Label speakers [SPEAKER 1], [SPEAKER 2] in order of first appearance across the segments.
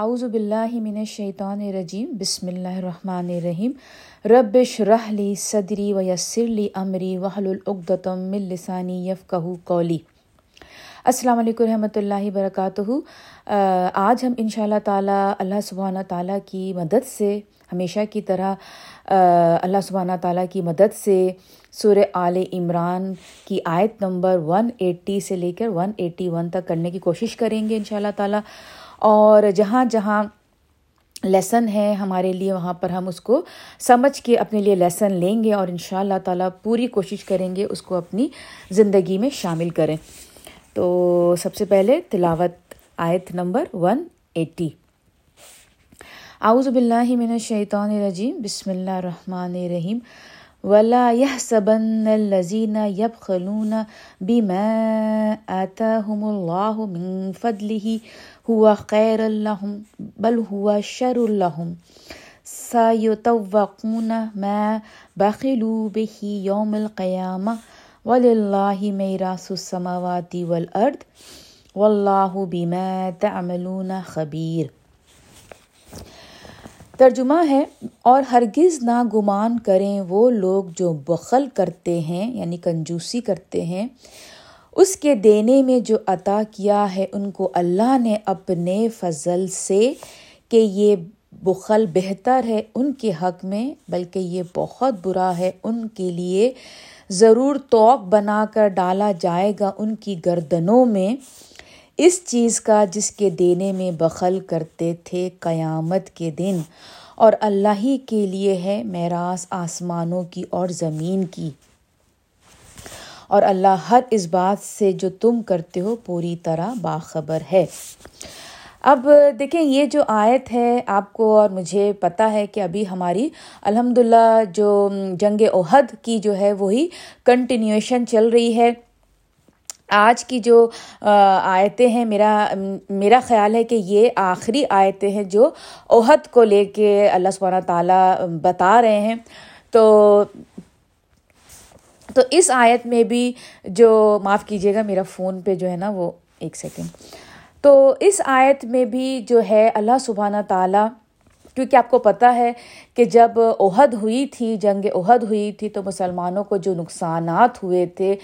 [SPEAKER 1] اعوذ باللہ من الشیطان الرجیم، بسم اللہ الرحمن الرحیم. ربش رحلی صدری و یسرلی امری وحل العقدم من لسانی یفقہ قولی. السلام علیکم رحمۃ اللہ وبرکاتہ. آج ہم ان شاء اللہ تعالیٰ اللہ سبحانہ تعالیٰ کی مدد سے، ہمیشہ کی طرح اللہ سبحانہ تعالیٰ کی مدد سے سورہ آل عمران کی آیت نمبر ون ایٹی سے لے کر ون ایٹی ون تک کرنے کی کوشش کریں گے ان شاء اللہ تعالیٰ. اور جہاں جہاں لیسن ہے ہمارے لیے، وہاں پر ہم اس کو سمجھ کے اپنے لیے لیسن لیں گے اور ان شاء اللہ تعالیٰ پوری کوشش کریں گے اس کو اپنی زندگی میں شامل کریں۔ تو سب سے پہلے تلاوت آیت نمبر ون ایٹی۔ اعوذ باللہ من الشیطان الرجیم۔ بسم اللہ الرحمن الرحیم۔ ولا يحسبن الذين يبخلون بما آتاهم الله من فضله ہوا خیر الحم بل ہوا شر الحم سایتوقون میں بخلو بہی یوم القیامہ ولی اللہ میراث السماواتی والارض. واللہ بما تعملون خبیر. ترجمہ ہے، اور ہرگز نہ گمان کریں وہ لوگ جو بخل کرتے ہیں یعنی کنجوسی کرتے ہیں اس کے دینے میں جو عطا کیا ہے، ان کو اللہ نے اپنے فضل سے کہ یہ بخل بہتر ہے، ان کے حق میں، بلکہ یہ بہت برا ہے، ان کے لیے ضرور توق بنا کر ڈالا جائے گا ان کی گردنوں میں۔ اس چیز کا جس کے دینے میں بخل کرتے تھے قیامت کے دن، اور اللہ ہی کے لیے ہے میراث آسمانوں کی اور زمین کی۔ اور اللہ ہر اس بات سے جو تم کرتے ہو پوری طرح باخبر ہے۔ اب دیکھیں، یہ جو آیت ہے آپ کو اور مجھے پتہ ہے کہ ابھی ہماری الحمد للہ جو جنگ عہد کی جو ہے وہی کنٹینیوشن چل رہی ہے۔ آج کی جو آیتیں ہیں، میرا میرا خیال ہے کہ یہ آخری آیتیں ہیں جو عہد کو لے کے اللہ سبحانہ تعالیٰ بتا رہے ہیں۔ تو تو اس آیت میں بھی جو معاف کیجیے گا، میرا فون پہ جو ہے نا وہ ایک سیکنڈ تو اس آیت میں بھی جو ہے اللہ سبحانہ تعالیٰ، کیونکہ آپ کو پتہ ہے کہ جب عہد ہوئی تھی، جنگ عہد ہوئی تھی، تو مسلمانوں کو جو نقصانات ہوئے تھے،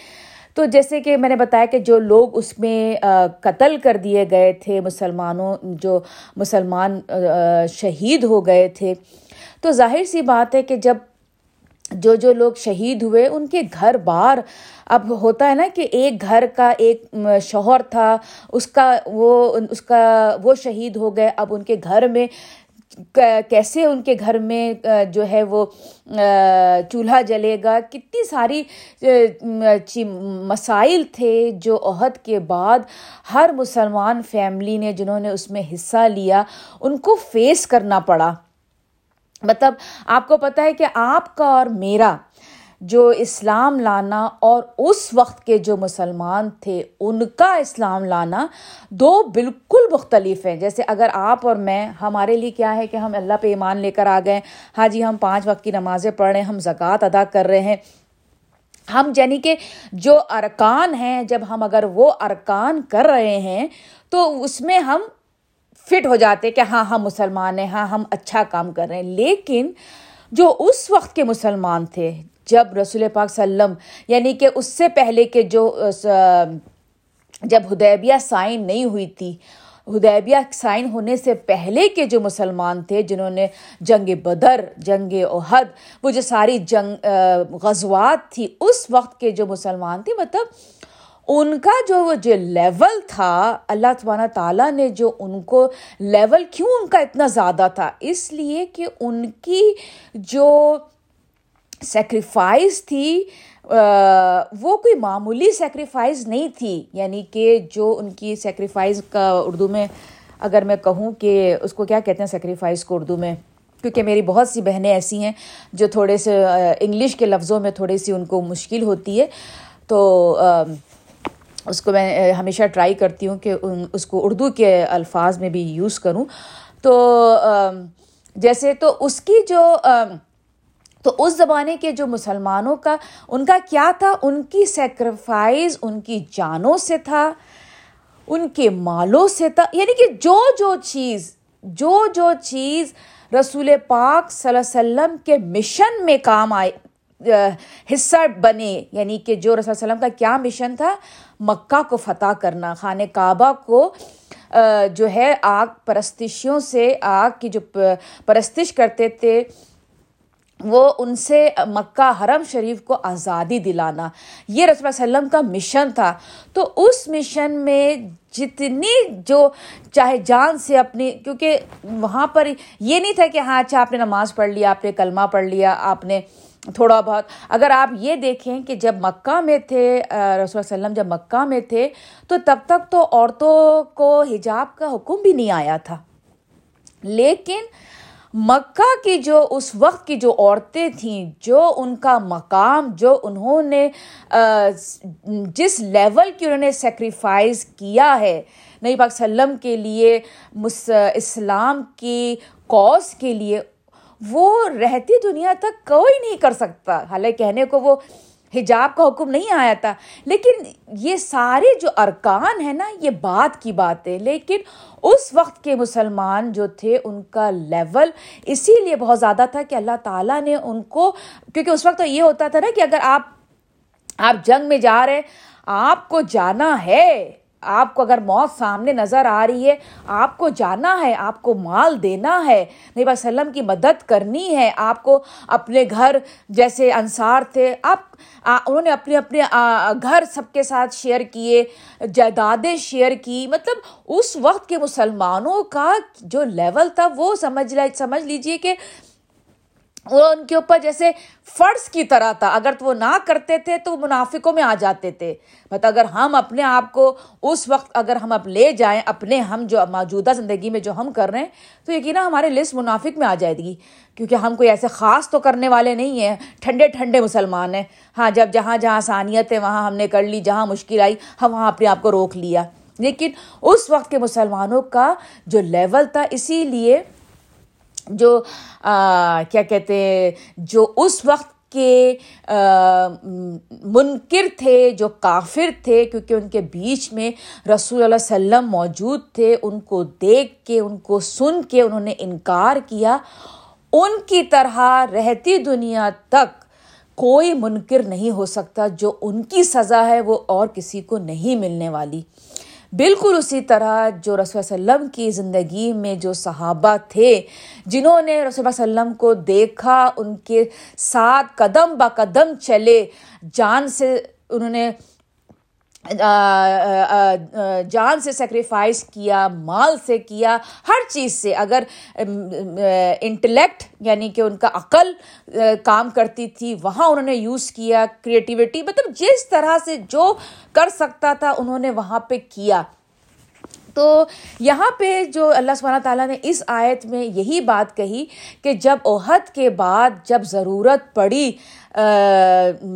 [SPEAKER 1] تو جیسے کہ میں نے بتایا کہ جو لوگ اس میں قتل کر دیے گئے تھے، مسلمانوں جو مسلمان شہید ہو گئے تھے، تو ظاہر سی بات ہے کہ جب جو جو لوگ شہید ہوئے، ان کے گھر بار اب ہوتا ہے نا کہ ایک گھر کا ایک شوہر تھا، اس کا وہ، اس کا وہ شہید ہو گئے، اب ان کے گھر میں کیسے ان کے گھر میں جو ہے وہ چولہا جلے گا؟ کتنی ساری مسائل تھے جو عہد کے بعد ہر مسلمان فیملی نے، جنہوں نے اس میں حصہ لیا، ان کو فیس کرنا پڑا۔ مطلب آپ کو پتہ ہے کہ آپ کا اور میرا جو اسلام لانا اور اس وقت کے جو مسلمان تھے، ان کا اسلام لانا دو بالکل مختلف ہیں۔ جیسے اگر آپ اور میں، ہمارے لیے کیا ہے کہ ہم اللہ پہ ایمان لے کر آ گئے ہاں جی ہم پانچ وقت کی نمازیں پڑھ رہے ہیں، ہم زکوٰۃ ادا کر رہے ہیں۔ ہم یعنی کہ جو ارکان ہیں، جب ہم اگر وہ ارکان کر رہے ہیں، تو اس میں ہم فٹ ہو جاتے کہ ہاں ہم مسلمان ہیں ہاں ہم اچھا کام کر رہے ہیں۔ لیکن جو اس وقت کے مسلمان تھے، جب رسول پاک وسلم یعنی کہ اس سے پہلے کے جو جب ہدیبیہ سائن نہیں ہوئی تھی، ہدیبیہ سائن ہونے سے پہلے کے جو مسلمان تھے، جنہوں نے جنگ بدر، جنگ احد، وہ جو ساری جنگ غزوات تھی، اس وقت کے جو مسلمان تھے مطلب ان کا جو جو لیول تھا، اللہ تبارہ تعالیٰ نے جو ان کو لیول کیوں ان کا اتنا زیادہ تھا؟ اس لیے کہ ان کی جو سیکریفائز تھی وہ کوئی معمولی سیکریفائز نہیں تھی۔ یعنی کہ جو ان کی سیکریفائز کا اردو میں اگر میں کہوں کہ اس کو کیا کہتے ہیں سیکریفائز کو اردو میں؟ کیونکہ میری بہت سی بہنیں ایسی ہیں جو تھوڑے سے انگلش کے لفظوں میں تھوڑی سی ان کو مشکل ہوتی ہے۔ تو اس کو میں ہمیشہ ٹرائی کرتی ہوں کہ اس کو اردو کے الفاظ میں بھی یوز کروں۔ تو جیسے تو اس کی جو تو اس زمانے کے جو مسلمانوں کا، ان کا کیا تھا؟ ان کی سیکریفائز ان کی جانوں سے تھا، ان کے مالوں سے تھا۔ یعنی کہ جو جو چیز، جو جو چیز رسول پاک صلی اللہ علیہ وسلم کے مشن میں کام آئے حصہ بنے یعنی کہ جو رسول وسلم کا کیا مشن تھا؟ مکہ کو فتح کرنا، خانہ کعبہ کو جو ہے آگ، پرستشیوں سے آگ کی جو پرستش کرتے تھے، وہ ان سے مکہ حرم شریف کو آزادی دلانا۔ یہ رسول اللہ علیہ وسلم کا مشن تھا۔ تو اس مشن میں جتنی جو چاہے جان سے اپنی، کیونکہ وہاں پر یہ نہیں تھا کہ ہاں اچھا آپ نے نماز پڑھ لیا آپ نے کلمہ پڑھ لیا، آپ نے تھوڑا بہت۔ اگر آپ یہ دیکھیں کہ جب مکہ میں تھے رسول وسلم جب مکہ میں تھے، تو تب تک تو عورتوں کو حجاب کا حکم بھی نہیں آیا تھا۔ لیکن مکہ کی جو، اس وقت کی جو عورتیں تھیں، جو ان کا مقام، جو انہوں نے جس لیول کی انہوں نے سیکریفائز کیا ہے نئی پاک وسلم کے لیے اسلام کی کوز کے لیے وہ رہتی دنیا تک کوئی نہیں کر سکتا۔ حالانکہ کہنے کو وہ حجاب کا حکم نہیں آیا تھا۔ لیکن یہ سارے جو ارکان ہیں نا، یہ بات کی بات ہے۔ لیکن اس وقت کے مسلمان جو تھے، ان کا لیول اسی لیے بہت زیادہ تھا کہ اللہ تعالیٰ نے ان کو، کیونکہ اس وقت تو یہ ہوتا تھا نا کہ اگر آپ آپ جنگ میں جا رہے، آپ کو جانا ہے۔ آپ کو اگر موت سامنے نظر آ رہی ہے، آپ کو جانا ہے، آپ کو مال دینا ہے، نبی وسلم کی مدد کرنی ہے، آپ کو اپنے گھر جیسے انصار تھے، آپ انہوں نے اپنے اپنے گھر سب کے ساتھ شیئر کیے، جائیدادیں شیئر کی۔ مطلب اس وقت کے مسلمانوں کا جو لیول تھا، وہ سمجھ سمجھ لیجیے کہ وہ ان کے اوپر جیسے فرض کی طرح تھا۔ اگر تو وہ نہ کرتے تھے تو منافقوں میں آ جاتے تھے۔ مطلب اگر ہم اپنے آپ کو اس وقت اگر ہم اب لے جائیں، اپنے ہم جو موجودہ زندگی میں جو ہم کر رہے ہیں، تو یقینا ہمارے لسٹ منافق میں آ جائے گی۔ کیونکہ ہم کوئی ایسے خاص تو کرنے والے نہیں ہیں۔ ٹھنڈے ٹھنڈے مسلمان ہیں۔ ہاں جب جہاں جہاں آسانیت ہے وہاں ہم نے کر لی، جہاں مشکل آئی، ہم وہاں اپنے آپ کو روک لیا۔ لیکن اس وقت کے مسلمانوں کا جو لیول تھا، اسی لیے جو کیا کہتے ہیں، جو اس وقت کے منکر تھے، جو کافر تھے، کیونکہ ان کے بیچ میں رسول اللہ وسلم موجود تھے، ان کو دیکھ کے، ان کو سن کے انہوں نے انکار کیا، ان کی طرح رہتی دنیا تک کوئی منکر نہیں ہو سکتا، جو ان کی سزا ہے وہ اور کسی کو نہیں ملنے والی۔ بالکل اسی طرح جو رسول وسلم کی زندگی میں جو صحابہ تھے، جنہوں نے رسول وسلم کو دیکھا، ان کے ساتھ قدم با قدم چلے، جان سے انہوں نے جان سے سیکریفائس کیا، مال سے کیا، ہر چیز سے اگر انٹلیکٹ یعنی کہ ان کا عقل کام کرتی تھی، وہاں انہوں نے یوز کیا کریٹیوٹی مطلب جس طرح سے جو کر سکتا تھا، انہوں نے وہاں پہ کیا۔ تو یہاں پہ جو اللہ سبحانہ تعالیٰ نے اس آیت میں یہی بات کہی کہ جب عہد کے بعد جب ضرورت پڑی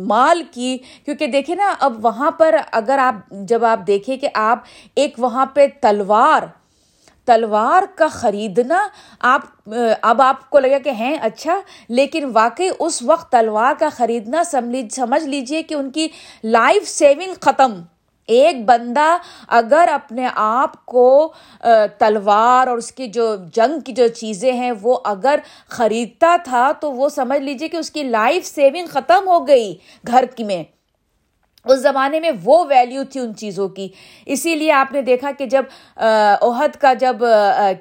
[SPEAKER 1] مال کی، کیونکہ دیکھیں نا، اب وہاں پر اگر آپ، جب آپ دیکھیں کہ آپ ایک وہاں پہ تلوار تلوار کا خریدنا، آپ، اب آپ کو لگا کہ ہیں اچھا لیکن واقعی اس وقت تلوار کا خریدنا سمجھ لیجیے کہ ان کی لائف سیونگ ختم۔ ایک بندہ اگر اپنے آپ کو تلوار اور اس کی جو جنگ کی جو چیزیں ہیں، وہ اگر خریدتا تھا تو وہ سمجھ لیجیے کہ اس کی لائف سیونگ ختم ہو گئی گھر کی میں۔ اس زمانے میں وہ ویلیو تھی ان چیزوں کی۔ اسی لیے آپ نے دیکھا کہ جب عہد کا جب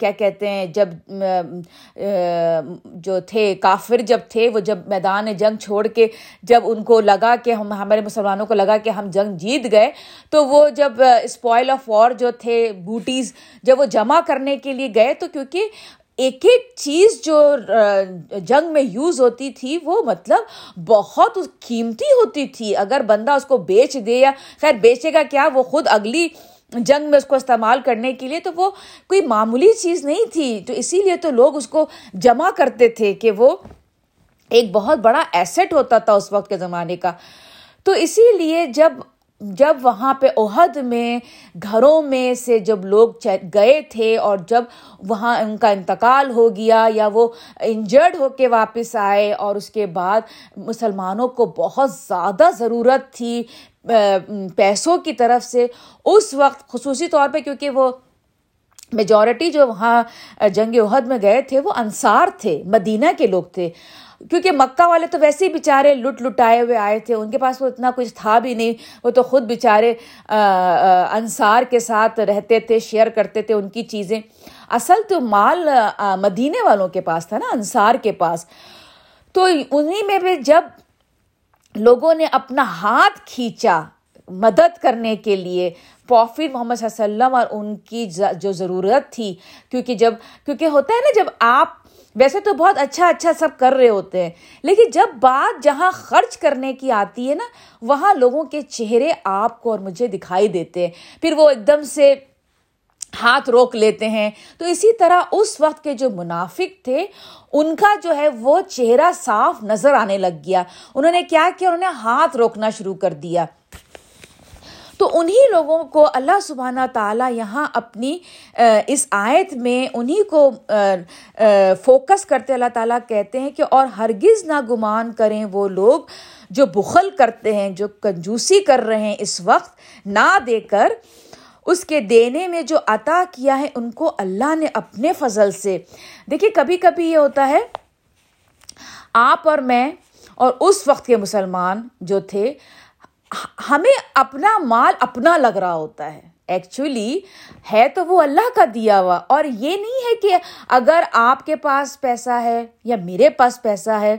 [SPEAKER 1] کیا کہتے ہیں، جب جو تھے، کافر جب تھے، وہ جب میدان جنگ چھوڑ کے جب ان کو لگا کہ ہم، ہمارے مسلمانوں کو لگا کہ ہم جنگ جیت گئے، تو وہ جب اسپوائل آف وار جو تھے بوٹیز جب وہ جمع کرنے کے لیے گئے، تو کیونکہ ایک ایک چیز جو جنگ میں یوز ہوتی تھی، وہ مطلب بہت قیمتی ہوتی تھی۔ اگر بندہ اس کو بیچ دے یا خیر بیچے گا کیا، وہ خود اگلی جنگ میں اس کو استعمال کرنے کے لیے تو وہ کوئی معمولی چیز نہیں تھی۔ تو اسی لیے تو لوگ اس کو جمع کرتے تھے کہ وہ ایک بہت بڑا ایسٹ ہوتا تھا اس وقت کے زمانے کا۔ تو اسی لیے جب جب وہاں پہ عہد میں، گھروں میں سے جب لوگ گئے تھے اور جب وہاں ان کا انتقال ہو گیا یا وہ انجرڈ ہو کے واپس آئے اور اس کے بعد مسلمانوں کو بہت زیادہ ضرورت تھی پیسوں کی طرف سے، اس وقت خصوصی طور پہ کیونکہ وہ میجورٹی جو وہاں جنگ عہد میں گئے تھے، وہ انصار تھے، مدینہ کے لوگ تھے۔ کیونکہ مکہ والے تو ویسے ہی بیچارے لٹ لٹائے ہوئے آئے تھے، ان کے پاس وہ اتنا کچھ تھا بھی نہیں، وہ تو خود بیچارے انصار کے ساتھ رہتے تھے، شیئر کرتے تھے ان کی چیزیں۔ اصل تو مال مدینے والوں کے پاس تھا نا، انصار کے پاس۔ تو انہیں میں بھی جب لوگوں نے اپنا ہاتھ کھینچا مدد کرنے کے لیے پروفٹ محمد صلی اللہ علیہ وسلم اور ان کی جو ضرورت تھی، کیونکہ جب، کیونکہ ہوتا ہے نا، جب آپ ویسے تو بہت اچھا اچھا سب کر رہے ہوتے ہیں، لیکن جب بات جہاں خرچ کرنے کی آتی ہے نا، وہاں لوگوں کے چہرے آپ کو اور مجھے دکھائی دیتے ہیں۔ پھر وہ ایک دم سے ہاتھ روک لیتے ہیں۔ تو اسی طرح اس وقت کے جو منافق تھے، ان کا جو ہے وہ چہرہ صاف نظر آنے لگ گیا۔ انہوں نے کیا کیا؟ انہوں نے ہاتھ روکنا شروع کر دیا۔ تو انہیں لوگوں کو اللہ سبحانہ تعالیٰ یہاں اپنی اس آیت میں انہیں کو فوکس کرتے اللہ تعالیٰ کہتے ہیں کہ اور ہرگز نہ گمان کریں وہ لوگ جو بخل کرتے ہیں، جو کنجوسی کر رہے ہیں اس وقت نہ دے کر اس کے دینے میں جو عطا کیا ہے ان کو اللہ نے اپنے فضل سے۔ دیکھیے کبھی کبھی یہ ہوتا ہے، آپ اور میں اور اس وقت کے مسلمان جو تھے ہمیں اپنا مال اپنا لگ رہا ہوتا ہے۔ ایکچولی ہے تو وہ اللہ کا دیا ہوا۔ اور یہ نہیں ہے کہ اگر آپ کے پاس پیسہ ہے یا میرے پاس پیسہ ہے،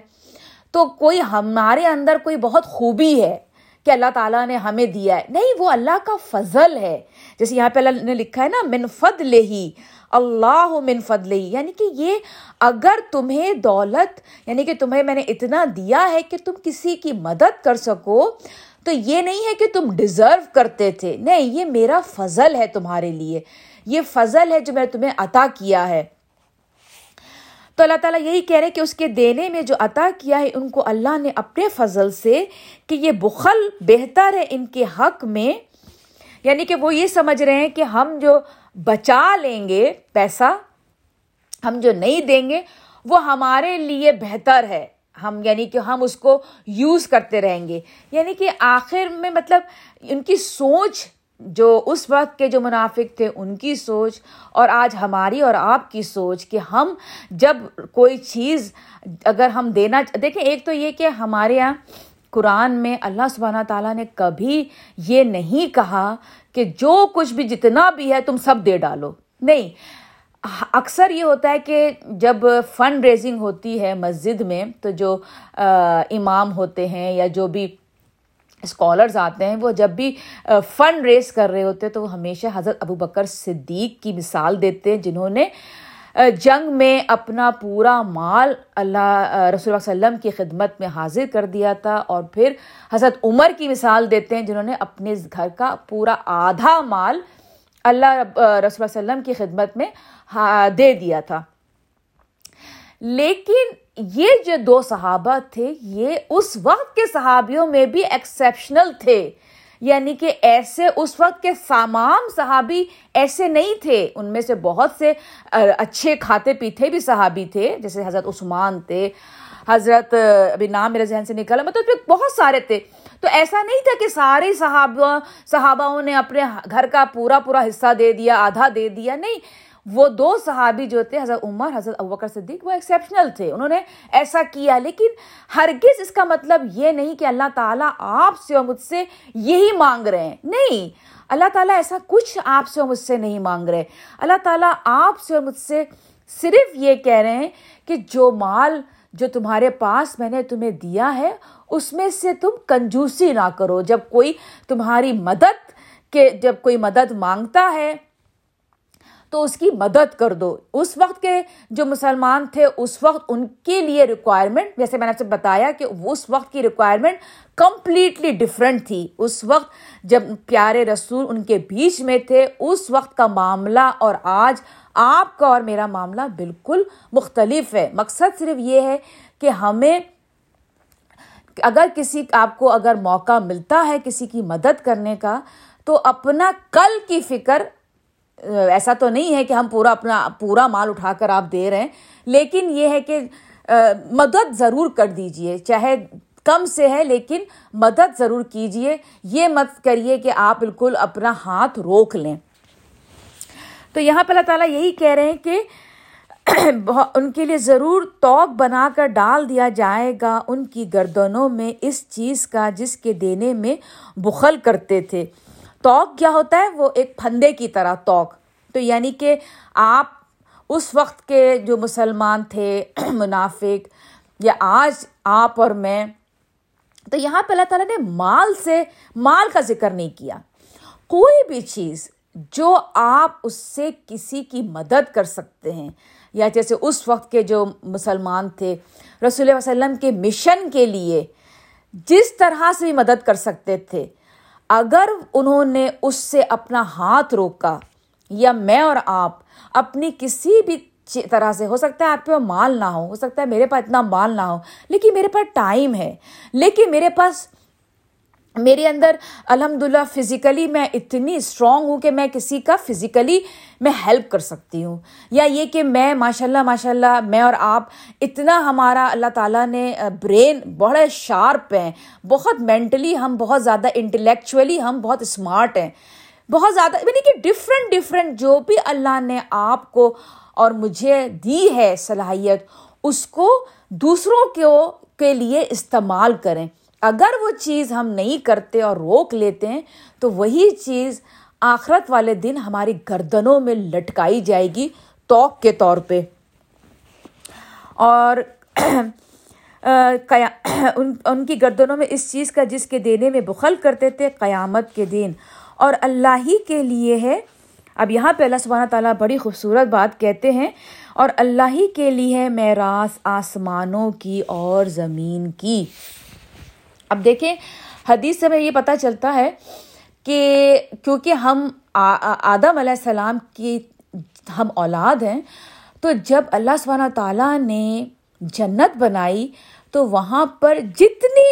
[SPEAKER 1] تو کوئی ہمارے اندر کوئی بہت خوبی ہے کہ اللہ تعالیٰ نے ہمیں دیا ہے۔ نہیں، وہ اللہ کا فضل ہے۔ جیسے یہاں پہ اللہ نے لکھا ہے نا، من فضل ہی، اللہ من فضل ہی۔ یعنی کہ یہ اگر تمہیں دولت یعنی کہ تمہیں میں نے اتنا دیا ہے کہ تم کسی کی مدد کر سکو تو یہ نہیں ہے کہ تم ڈیزرو کرتے تھے۔ نہیں، یہ میرا فضل ہے تمہارے لیے۔ یہ فضل ہے جو میں تمہیں عطا کیا ہے۔ تو اللہ تعالیٰ یہی کہہ رہے کہ اس کے دینے میں جو عطا کیا ہے، ان کو اللہ نے اپنے فضل سے کہ یہ بخل بہتر ہے ان کے حق میں۔ یعنی کہ وہ یہ سمجھ رہے ہیں کہ ہم جو بچا لیں گے پیسہ، ہم جو نہیں دیں گے، وہ ہمارے لیے بہتر ہے۔ ہم یعنی کہ ہم اس کو یوز کرتے رہیں گے۔ یعنی کہ آخر میں مطلب ان کی سوچ، جو اس وقت کے جو منافق تھے، ان کی سوچ اور آج ہماری اور آپ کی سوچ کہ ہم جب کوئی چیز اگر ہم دینا، دیکھیں ایک تو یہ کہ ہمارے یہاں قرآن میں اللہ سبحانہ تعالیٰ نے کبھی یہ نہیں کہا کہ جو کچھ بھی جتنا بھی ہے تم سب دے ڈالو۔ نہیں اکثر یہ ہوتا ہے کہ جب فنڈ ریزنگ ہوتی ہے مسجد میں، تو جو امام ہوتے ہیں یا جو بھی اسکالرز آتے ہیں، وہ جب بھی فنڈ ریز کر رہے ہوتے ہیں، تو وہ ہمیشہ حضرت ابو بکر صدیق کی مثال دیتے ہیں، جنہوں نے جنگ میں اپنا پورا مال اللہ رسول اللہ وسلم کی خدمت میں حاضر کر دیا تھا، اور پھر حضرت عمر کی مثال دیتے ہیں، جنہوں نے اپنے گھر کا پورا آدھا مال اللہ رسول وسلم کی خدمت میں دے دیا تھا۔ لیکن یہ جو دو صحابہ تھے، یہ اس وقت کے صحابیوں میں بھی ایکسیپشنل تھے۔ یعنی کہ ایسے اس وقت کے تمام صحابی ایسے نہیں تھے۔ ان میں سے بہت سے اچھے کھاتے پیتے بھی صحابی تھے۔ جیسے حضرت عثمان تھے، حضرت ابھی نام میرے ذہن سے نکلا مطلب بہت سارے تھے۔ تو ایسا نہیں تھا کہ سارے صحابہ صحاباؤں نے اپنے گھر کا پورا پورا حصہ دے دیا، آدھا دے دیا، نہیں۔ وہ دو صحابی جو تھے، حضرت عمر، حضرت ابوکر صدیق، وہ ایکسیپشنل تھے۔ انہوں نے ایسا کیا، لیکن ہرگز اس کا مطلب یہ نہیں کہ اللہ تعالیٰ آپ سے اور مجھ سے یہی مانگ رہے ہیں۔ نہیں، اللہ تعالیٰ ایسا کچھ آپ سے اور مجھ سے نہیں مانگ رہے۔ اللہ تعالیٰ آپ سے اور مجھ سے صرف یہ کہہ رہے ہیں کہ جو مال جو تمہارے پاس میں نے تمہیں دیا ہے، اس میں سے تم کنجوسی نہ کرو۔ جب کوئی تمہاری مدد کے، جب کوئی مدد مانگتا ہے، تو اس کی مدد کر دو۔ اس وقت کے جو مسلمان تھے، اس وقت ان کے لیے ریکوائرمنٹ جیسے میں نے آپ سے بتایا کہ اس وقت کی ریکوائرمنٹ کمپلیٹلی ڈفرینٹ تھی۔ اس وقت جب پیارے رسول ان کے بیچ میں تھے، اس وقت کا معاملہ اور آج آپ کا اور میرا معاملہ بالکل مختلف ہے۔ مقصد صرف یہ ہے کہ ہمیں اگر کسی آپ کو اگر موقع ملتا ہے کسی کی مدد کرنے کا، تو اپنا کل کی فکر، ایسا تو نہیں ہے کہ ہم پورا اپنا، پورا مال اٹھا کر آپ دے رہے ہیں، لیکن یہ ہے کہ مدد ضرور کر دیجیے۔ چاہے کم سے ہے، لیکن مدد ضرور کیجیے۔ یہ مت کریے کہ آپ بالکل اپنا ہاتھ روک لیں۔ تو یہاں پہ اللہ تعالیٰ یہی کہہ رہے ہیں کہ ان کے لیے ضرور توق بنا کر ڈال دیا جائے گا ان کی گردنوں میں اس چیز کا جس کے دینے میں بخل کرتے تھے۔ توق کیا ہوتا ہے؟ وہ ایک پھندے کی طرح توق۔ تو یعنی کہ آپ اس وقت کے جو مسلمان تھے، منافق، یا آج آپ اور میں، تو یہاں پہ اللہ تعالیٰ نے مال سے، مال کا ذکر نہیں کیا۔ کوئی بھی چیز جو آپ اس سے کسی کی مدد کر سکتے ہیں۔ یا جیسے اس وقت کے جو مسلمان تھے، رسول اللہ وسلم کے مشن کے لیے جس طرح سے بھی مدد کر سکتے تھے، اگر انہوں نے اس سے اپنا ہاتھ روکا یا میں اور آپ اپنی کسی بھی طرح سے، ہو سکتا ہے آپ کے مال نہ ہو ہو سکتا ہے میرے پاس اتنا مال نہ ہو، لیکن میرے پاس ٹائم ہے، لیکن میرے پاس میرے اندر الحمد للہ فزیکلی میں اتنی اسٹرانگ ہوں کہ میں کسی کا فزیکلی میں ہیلپ کر سکتی ہوں۔ یا یہ کہ میں ماشاء اللہ ماشاء اللہ میں اور آپ اتنا ہمارا اللہ تعالیٰ نے برین بڑے شارپ ہیں۔ بہت مینٹلی ہم بہت زیادہ انٹلیکچولی ہم بہت اسمارٹ ہیں۔ بہت زیادہ یعنی کہ ڈفرینٹ ڈفرینٹ جو بھی اللہ نے آپ کو اور مجھے دی ہے صلاحیت، اس کو دوسروں کو کے لیے استعمال کریں۔ اگر وہ چیز ہم نہیں کرتے اور روک لیتے ہیں، تو وہی چیز آخرت والے دن ہماری گردنوں میں لٹکائی جائے گی توق کے طور پہ۔ اور ان کی گردنوں میں اس چیز کا جس کے دینے میں بخل کرتے تھے قیامت کے دن۔ اور اللہ ہی کے لیے ہے۔ اب یہاں پہ اللہ سبحانہ تعالیٰ بڑی خوبصورت بات کہتے ہیں۔ اور اللہ ہی کے لیے ہے میراث آسمانوں کی اور زمین کی۔ اب دیکھیں، حدیث سے ہمیں یہ پتہ چلتا ہے کہ کیونکہ ہم آدم علیہ السلام کی ہم اولاد ہیں، تو جب اللہ سبحانہ تعالیٰ نے جنت بنائی، تو وہاں پر جتنی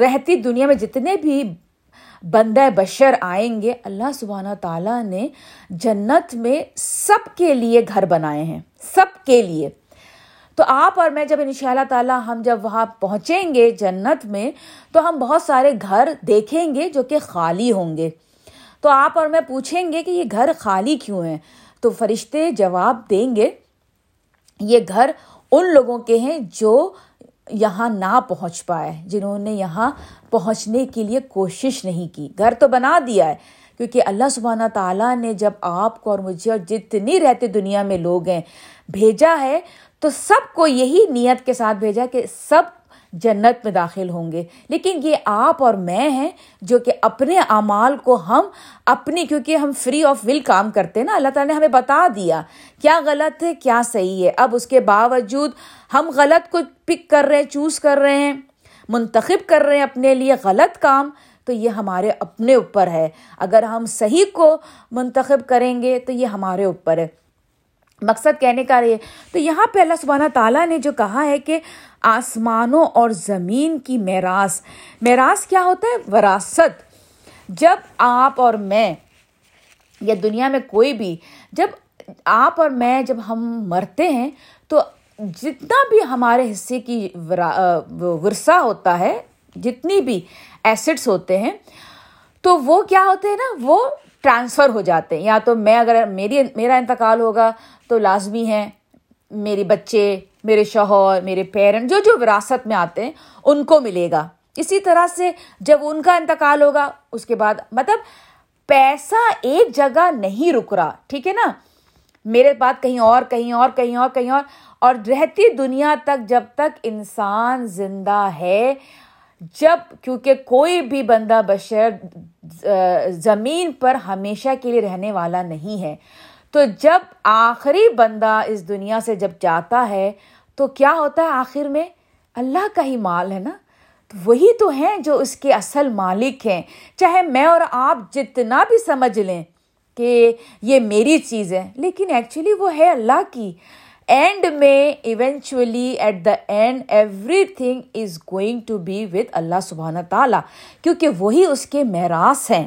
[SPEAKER 1] رہتی دنیا میں جتنے بھی بندہ بشر آئیں گے، اللہ سبحانہ تعالیٰ نے جنت میں سب کے لیے گھر بنائے ہیں، سب کے لیے۔ تو آپ اور میں جب ان شاء اللہ تعالیٰ ہم جب وہاں پہنچیں گے جنت میں، تو ہم بہت سارے گھر دیکھیں گے جو کہ خالی ہوں گے۔ تو آپ اور میں پوچھیں گے کہ یہ گھر خالی کیوں ہیں؟ تو فرشتے جواب دیں گے، یہ گھر ان لوگوں کے ہیں جو یہاں نہ پہنچ پائے، جنہوں نے یہاں پہنچنے کے لیے کوشش نہیں کی۔ گھر تو بنا دیا ہے، کیونکہ اللہ سبحانہ تعالیٰ نے جب آپ کو اور مجھے اور جتنی رہتے دنیا میں لوگ ہیں، بھیجا ہے تو سب کو یہی نیت کے ساتھ بھیجا کہ سب جنت میں داخل ہوں گے۔ لیکن یہ آپ اور میں ہیں جو کہ اپنے اعمال کو ہم اپنی، کیونکہ ہم فری آف ول کام کرتے ہیں نا، اللہ تعالیٰ نے ہمیں بتا دیا۔ کیا غلط ہے، کیا صحیح ہے؟ اب اس کے باوجود ہم غلط کو پک کر رہے ہیں چوز کر رہے ہیں، منتخب کر رہے ہیں اپنے لیے غلط کام، تو یہ ہمارے اپنے اوپر ہے۔ اگر ہم صحیح کو منتخب کریں گے تو یہ ہمارے اوپر ہے۔ مقصد کہنے کا رہے۔ تو یہاں پہ اللہ سبحانہ تعالیٰ نے جو کہا ہے کہ آسمانوں اور زمین کی میراث میراث کیا ہوتا ہے؟ وراثت۔ جب آپ اور میں یا دنیا میں کوئی بھی، جب آپ اور میں جب ہم مرتے ہیں، تو جتنا بھی ہمارے حصے کی ورثہ ہوتا ہے، جتنی بھی ایسڈس ہوتے ہیں، تو وہ کیا ہوتے ہیں نا؟ وہ ٹرانسفر ہو جاتے ہیں۔ یا تو میں اگر میری میرا انتقال ہوگا تو لازمی ہیں میرے بچے، میرے شوہر، میرے پیرنٹ جو جو وراثت میں آتے ہیں، ان کو ملے گا۔ اسی طرح سے جب ان کا انتقال ہوگا، اس کے بعد مطلب پیسہ ایک جگہ نہیں رک رہا، ٹھیک ہے نا؟ میرے بات کہیں اور کہیں اور کہیں اور کہیں اور۔ اور رہتی دنیا تک جب تک انسان زندہ ہے جب کیونکہ کوئی بھی بندہ بشر زمین پر ہمیشہ کے لیے رہنے والا نہیں ہے، تو جب آخری بندہ اس دنیا سے جب جاتا ہے، تو کیا ہوتا ہے آخر میں؟ اللہ کا ہی مال ہے نا؟ تو وہی تو ہیں جو اس کے اصل مالک ہیں۔ چاہے میں اور آپ جتنا بھی سمجھ لیں کہ یہ میری چیز ہے، لیکن ایکچولی وہ ہے اللہ کی۔ اینڈ میں eventually at the end everything is going to be with Allah سبحانہ تعالیٰ کیونکہ وہی اس کے معراث ہیں۔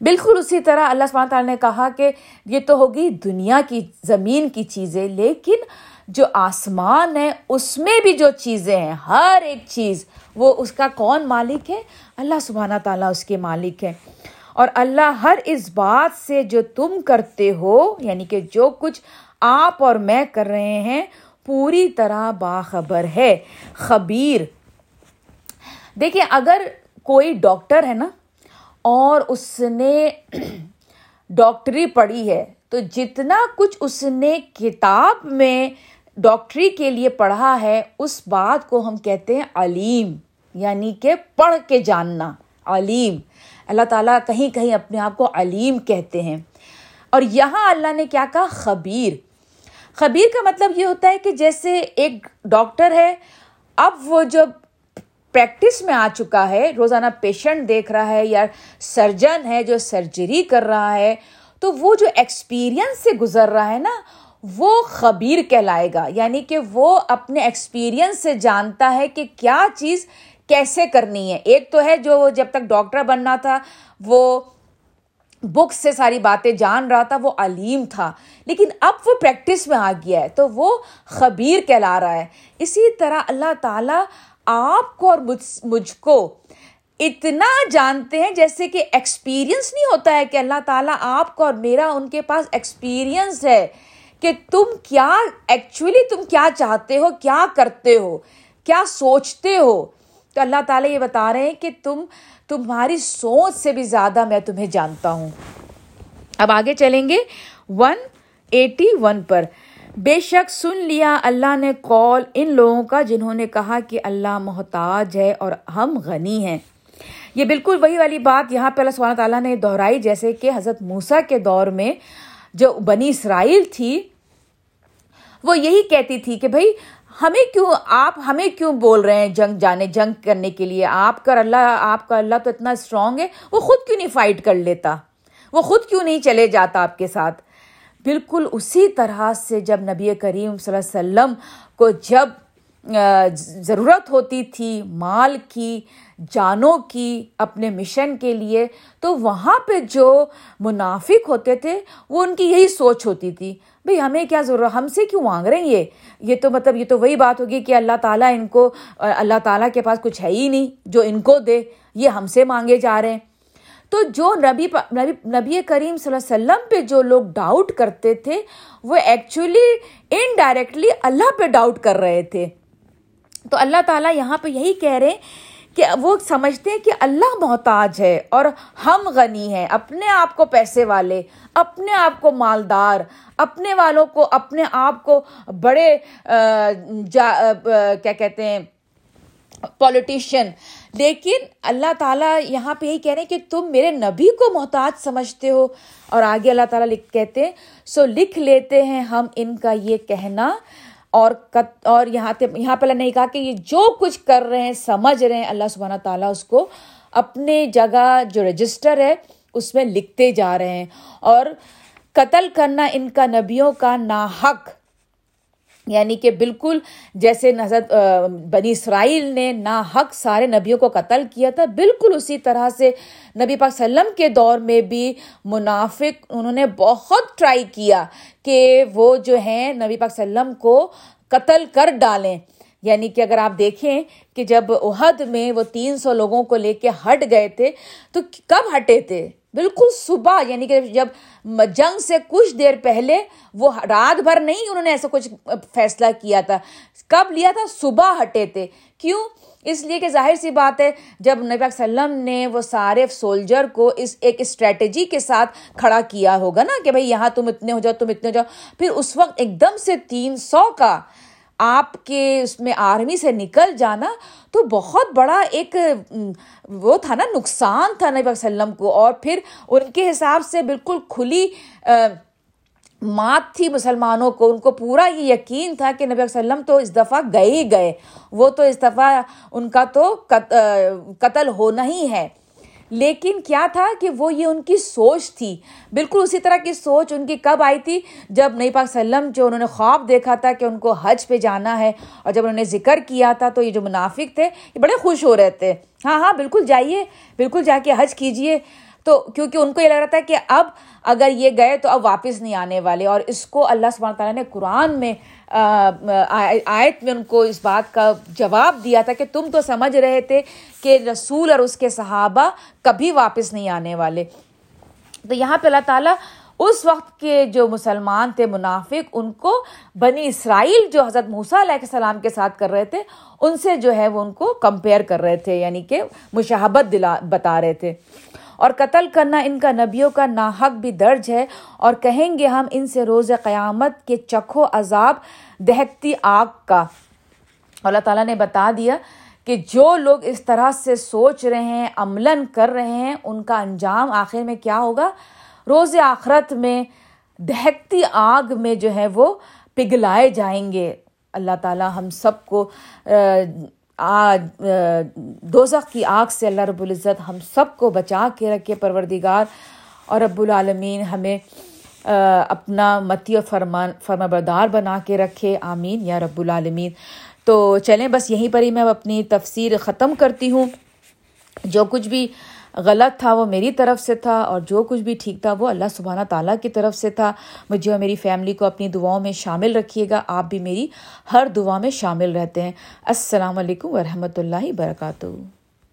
[SPEAKER 1] بالکل اسی طرح اللہ سبحانہ تعالیٰ نے کہا کہ یہ تو ہوگی دنیا کی زمین کی چیزیں، لیکن جو آسمان ہے اس میں بھی جو چیزیں ہیں، ہر ایک چیز، وہ اس کا کون مالک ہے؟ اللہ سبحانہ تعالیٰ اس کے مالک ہے اور اللہ ہر اس بات سے جو تم کرتے ہو یعنی کہ جو کچھ آپ اور میں کر رہے ہیں، پوری طرح باخبر ہے۔ خبیر۔ دیکھیں، اگر کوئی ڈاکٹر ہے نا، اور اس نے ڈاکٹری پڑھی ہے، تو جتنا کچھ اس نے کتاب میں ڈاکٹری کے لیے پڑھا ہے، اس بات کو ہم کہتے ہیں علیم۔ یعنی کہ پڑھ کے جاننا۔ علیم۔ اللہ تعالیٰ کہیں کہیں اپنے آپ کو علیم کہتے ہیں۔ اور یہاں اللہ نے کیا کہا؟ خبیر۔ خبیر کا مطلب یہ ہوتا ہے کہ جیسے ایک ڈاکٹر ہے، اب وہ جب پریکٹس میں آ چکا ہے، روزانہ پیشنٹ دیکھ رہا ہے یا سرجن ہے جو سرجری کر رہا ہے، تو وہ جو ایکسپیرئنس سے گزر رہا ہے نا، وہ خبیر کہلائے گا۔ یعنی کہ وہ اپنے ایکسپیرئنس سے جانتا ہے کہ کیا چیز کیسے کرنی ہے۔ ایک تو ہے جو جب تک ڈاکٹر بننا تھا، وہ بکس سے ساری باتیں جان رہا تھا، وہ علیم تھا۔ لیکن اب وہ پریکٹس میں آ گیا ہے، تو وہ خبیر کہلا رہا ہے۔ اسی طرح اللہ تعالیٰ آپ کو اور مجھ کو اتنا جانتے ہیں جیسے کہ ایکسپیرئنس نہیں ہوتا ہے کہ اللہ تعالیٰ آپ کو اور میرا، ان کے پاس ایکسپیرئنس ہے کہ تم کیا ایکچولی تم کیا چاہتے ہو، کیا کرتے ہو، کیا سوچتے ہو۔ تو اللہ تعالیٰ یہ بتا رہے ہیں کہ تم تمہاری سوچ سے بھی زیادہ میں تمہیں جانتا ہوں۔ اب آگے چلیں گے۔ ون ایٹی ون پر۔ بے شک سن لیا اللہ نے کال ان لوگوں کا جنہوں نے کہا کہ اللہ محتاج ہے اور ہم غنی ہیں۔ یہ بالکل وہی والی بات یہاں پہ اللہ سبحانہ تعالیٰ نے دہرائی، جیسے کہ حضرت موسا کے دور میں جو بنی اسرائیل تھی، وہ یہی کہتی تھی کہ بھائی ہمیں کیوں آپ ہمیں کیوں بول رہے ہیں جنگ جانے، جنگ کرنے کے لیے؟ آپ کا اللہ، آپ کا اللہ تو اتنا اسٹرانگ ہے، وہ خود کیوں نہیں فائٹ کر لیتا؟ وہ خود کیوں نہیں چلے جاتا آپ کے ساتھ؟ بالکل اسی طرح سے جب نبی کریم صلی اللہ علیہ وسلم کو جب ضرورت ہوتی تھی مال کی، جانوں کی، اپنے مشن کے لیے۔ تو وہاں پہ جو منافق ہوتے تھے، وہ ان کی یہی سوچ ہوتی تھی۔ بھئی ہمیں کیا ضرورت، ہم سے کیوں مانگ رہے ہیں یہ؟ یہ تو مطلب یہ تو وہی بات ہوگی کہ اللہ تعالیٰ ان کو، اللہ تعالیٰ کے پاس کچھ ہے ہی نہیں جو ان کو دے، یہ ہم سے مانگے جا رہے ہیں۔ تو جو نبی نبی نبی کریم صلی اللہ علیہ وسلم پہ جو لوگ ڈاؤٹ کرتے تھے، وہ ایکچولی انڈائریکٹلی اللہ پہ ڈاؤٹ کر رہے تھے۔ تو اللہ تعالیٰ یہاں پہ یہی کہہ رہے ہیں کہ وہ سمجھتے ہیں کہ اللہ محتاج ہے اور ہم غنی ہیں، اپنے آپ کو پیسے والے، اپنے آپ کو مالدار، اپنے والوں کو، اپنے آپ کو بڑے کیا کہتے ہیں پولیٹیشین لیکن اللہ تعالیٰ یہاں پہ یہی کہہ رہے ہیں کہ تم میرے نبی کو محتاج سمجھتے ہو۔ اور آگے اللہ تعالیٰ لکھ کہتے ہیں، سو لکھ لیتے ہیں ہم ان کا یہ کہنا۔ اور اور یہاں یہاں پہ اللہ نے کہا کہ یہ جو کچھ کر رہے ہیں، سمجھ رہے ہیں، اللہ سبحانہ تعالیٰ اس کو اپنے جگہ جو رجسٹر ہے، اس میں لکھتے جا رہے ہیں۔ اور قتل کرنا ان کا نبیوں کا ناحق۔ یعنی کہ بالکل جیسے نظر بنی اسرائیل نے نا حق سارے نبیوں کو قتل کیا تھا، بالکل اسی طرح سے نبی پاک وسلم کے دور میں بھی منافق انہوں نے بہت ٹرائی کیا کہ وہ جو ہیں نبی پاک وسلم کو قتل کر ڈالیں۔ یعنی کہ اگر آپ دیکھیں کہ جب عہد میں وہ تین سو لوگوں کو لے کے ہٹ گئے تھے، تو کب ہٹے تھے؟ بالکل صبح یعنی کہ جب جنگ سے کچھ دیر پہلے وہ رات بھر نہیں انہوں نے ایسا کچھ فیصلہ کیا تھا۔ کب لیا تھا؟ صبح ہٹے تھے۔ کیوں؟ اس لیے کہ ظاہر سی بات ہے، جب نبی وسلم نے وہ سارے سولجر کو اس ایک اسٹریٹجی کے ساتھ کھڑا کیا ہوگا نا کہ بھائی یہاں تم اتنے ہو جاؤ، تم اتنے ہو جاؤ۔ پھر اس وقت ایک دم سے تین سو کا آپ کے اس میں آرمی سے نکل جانا تو بہت بڑا ایک وہ تھا نا، نقصان تھا نبی وسلم کو۔ اور پھر ان کے حساب سے بالکل کھلی مات تھی مسلمانوں کو۔ ان کو پورا یہ یقین تھا کہ نبی وسلم تو اس دفعہ گئے ہی گئے۔ وہ تو اس دفعہ ان کا تو قتل ہونا ہی ہے۔ لیکن کیا تھا کہ وہ یہ ان کی سوچ تھی۔ بالکل اسی طرح کی سوچ ان کی کب آئی تھی؟ جب نئی پاک سلم جو انہوں نے خواب دیکھا تھا کہ ان کو حج پہ جانا ہے اور جب انہوں نے ذکر کیا تھا تو یہ جو منافق تھے یہ بڑے خوش ہو رہے تھے۔ ہاں ہاں بالکل جائیے، بالکل جا کے حج کیجیے۔ تو کیونکہ ان کو یہ لگ رہا تھا کہ اب اگر یہ گئے تو اب واپس نہیں آنے والے اور اس کو اللہ سبحانہ تعالیٰ نے قرآن میں آیت میں ان کو اس بات کا جواب دیا تھا کہ تم تو سمجھ رہے تھے کہ رسول اور اس کے صحابہ کبھی واپس نہیں آنے والے۔ تو یہاں پہ اللہ تعالیٰ اس وقت کے جو مسلمان تھے منافق، ان کو بنی اسرائیل جو حضرت موسیٰ علیہ السلام کے ساتھ کر رہے تھے، ان سے جو ہے وہ ان کو کمپیئر کر رہے تھے یعنی کہ مشاہبت دلا، بتا رہے تھے۔ اور قتل کرنا ان کا نبیوں کا ناحق بھی درج ہے اور کہیں گے ہم ان سے روز قیامت کے چکھو عذاب دہکتی آگ کا۔ اللہ تعالیٰ نے بتا دیا کہ جو لوگ اس طرح سے سوچ رہے ہیں، عملاً کر رہے ہیں، ان کا انجام آخر میں کیا ہوگا؟ روز آخرت میں دہکتی آگ میں جو ہے وہ پگھلائے جائیں گے۔ اللہ تعالیٰ ہم سب کو دوزخ کی آگ سے اللہ رب العزت ہم سب کو بچا کے رکھے پروردگار۔ اور رب العالمین ہمیں اپنا متی و فرمان فرما بردار بنا کے رکھے۔ آمین یا رب العالمین۔ تو چلیں، بس یہیں پر ہی میں اپنی تفسیر ختم کرتی ہوں۔ جو کچھ بھی غلط تھا، وہ میری طرف سے تھا اور جو کچھ بھی ٹھیک تھا، وہ اللہ سبحانہ تعالیٰ کی طرف سے تھا۔ مجھے اور میری فیملی کو اپنی دعاؤں میں شامل رکھیے گا۔ آپ بھی میری ہر دعا میں شامل رہتے ہیں۔ السلام علیکم ورحمۃ اللہ وبرکاتہ۔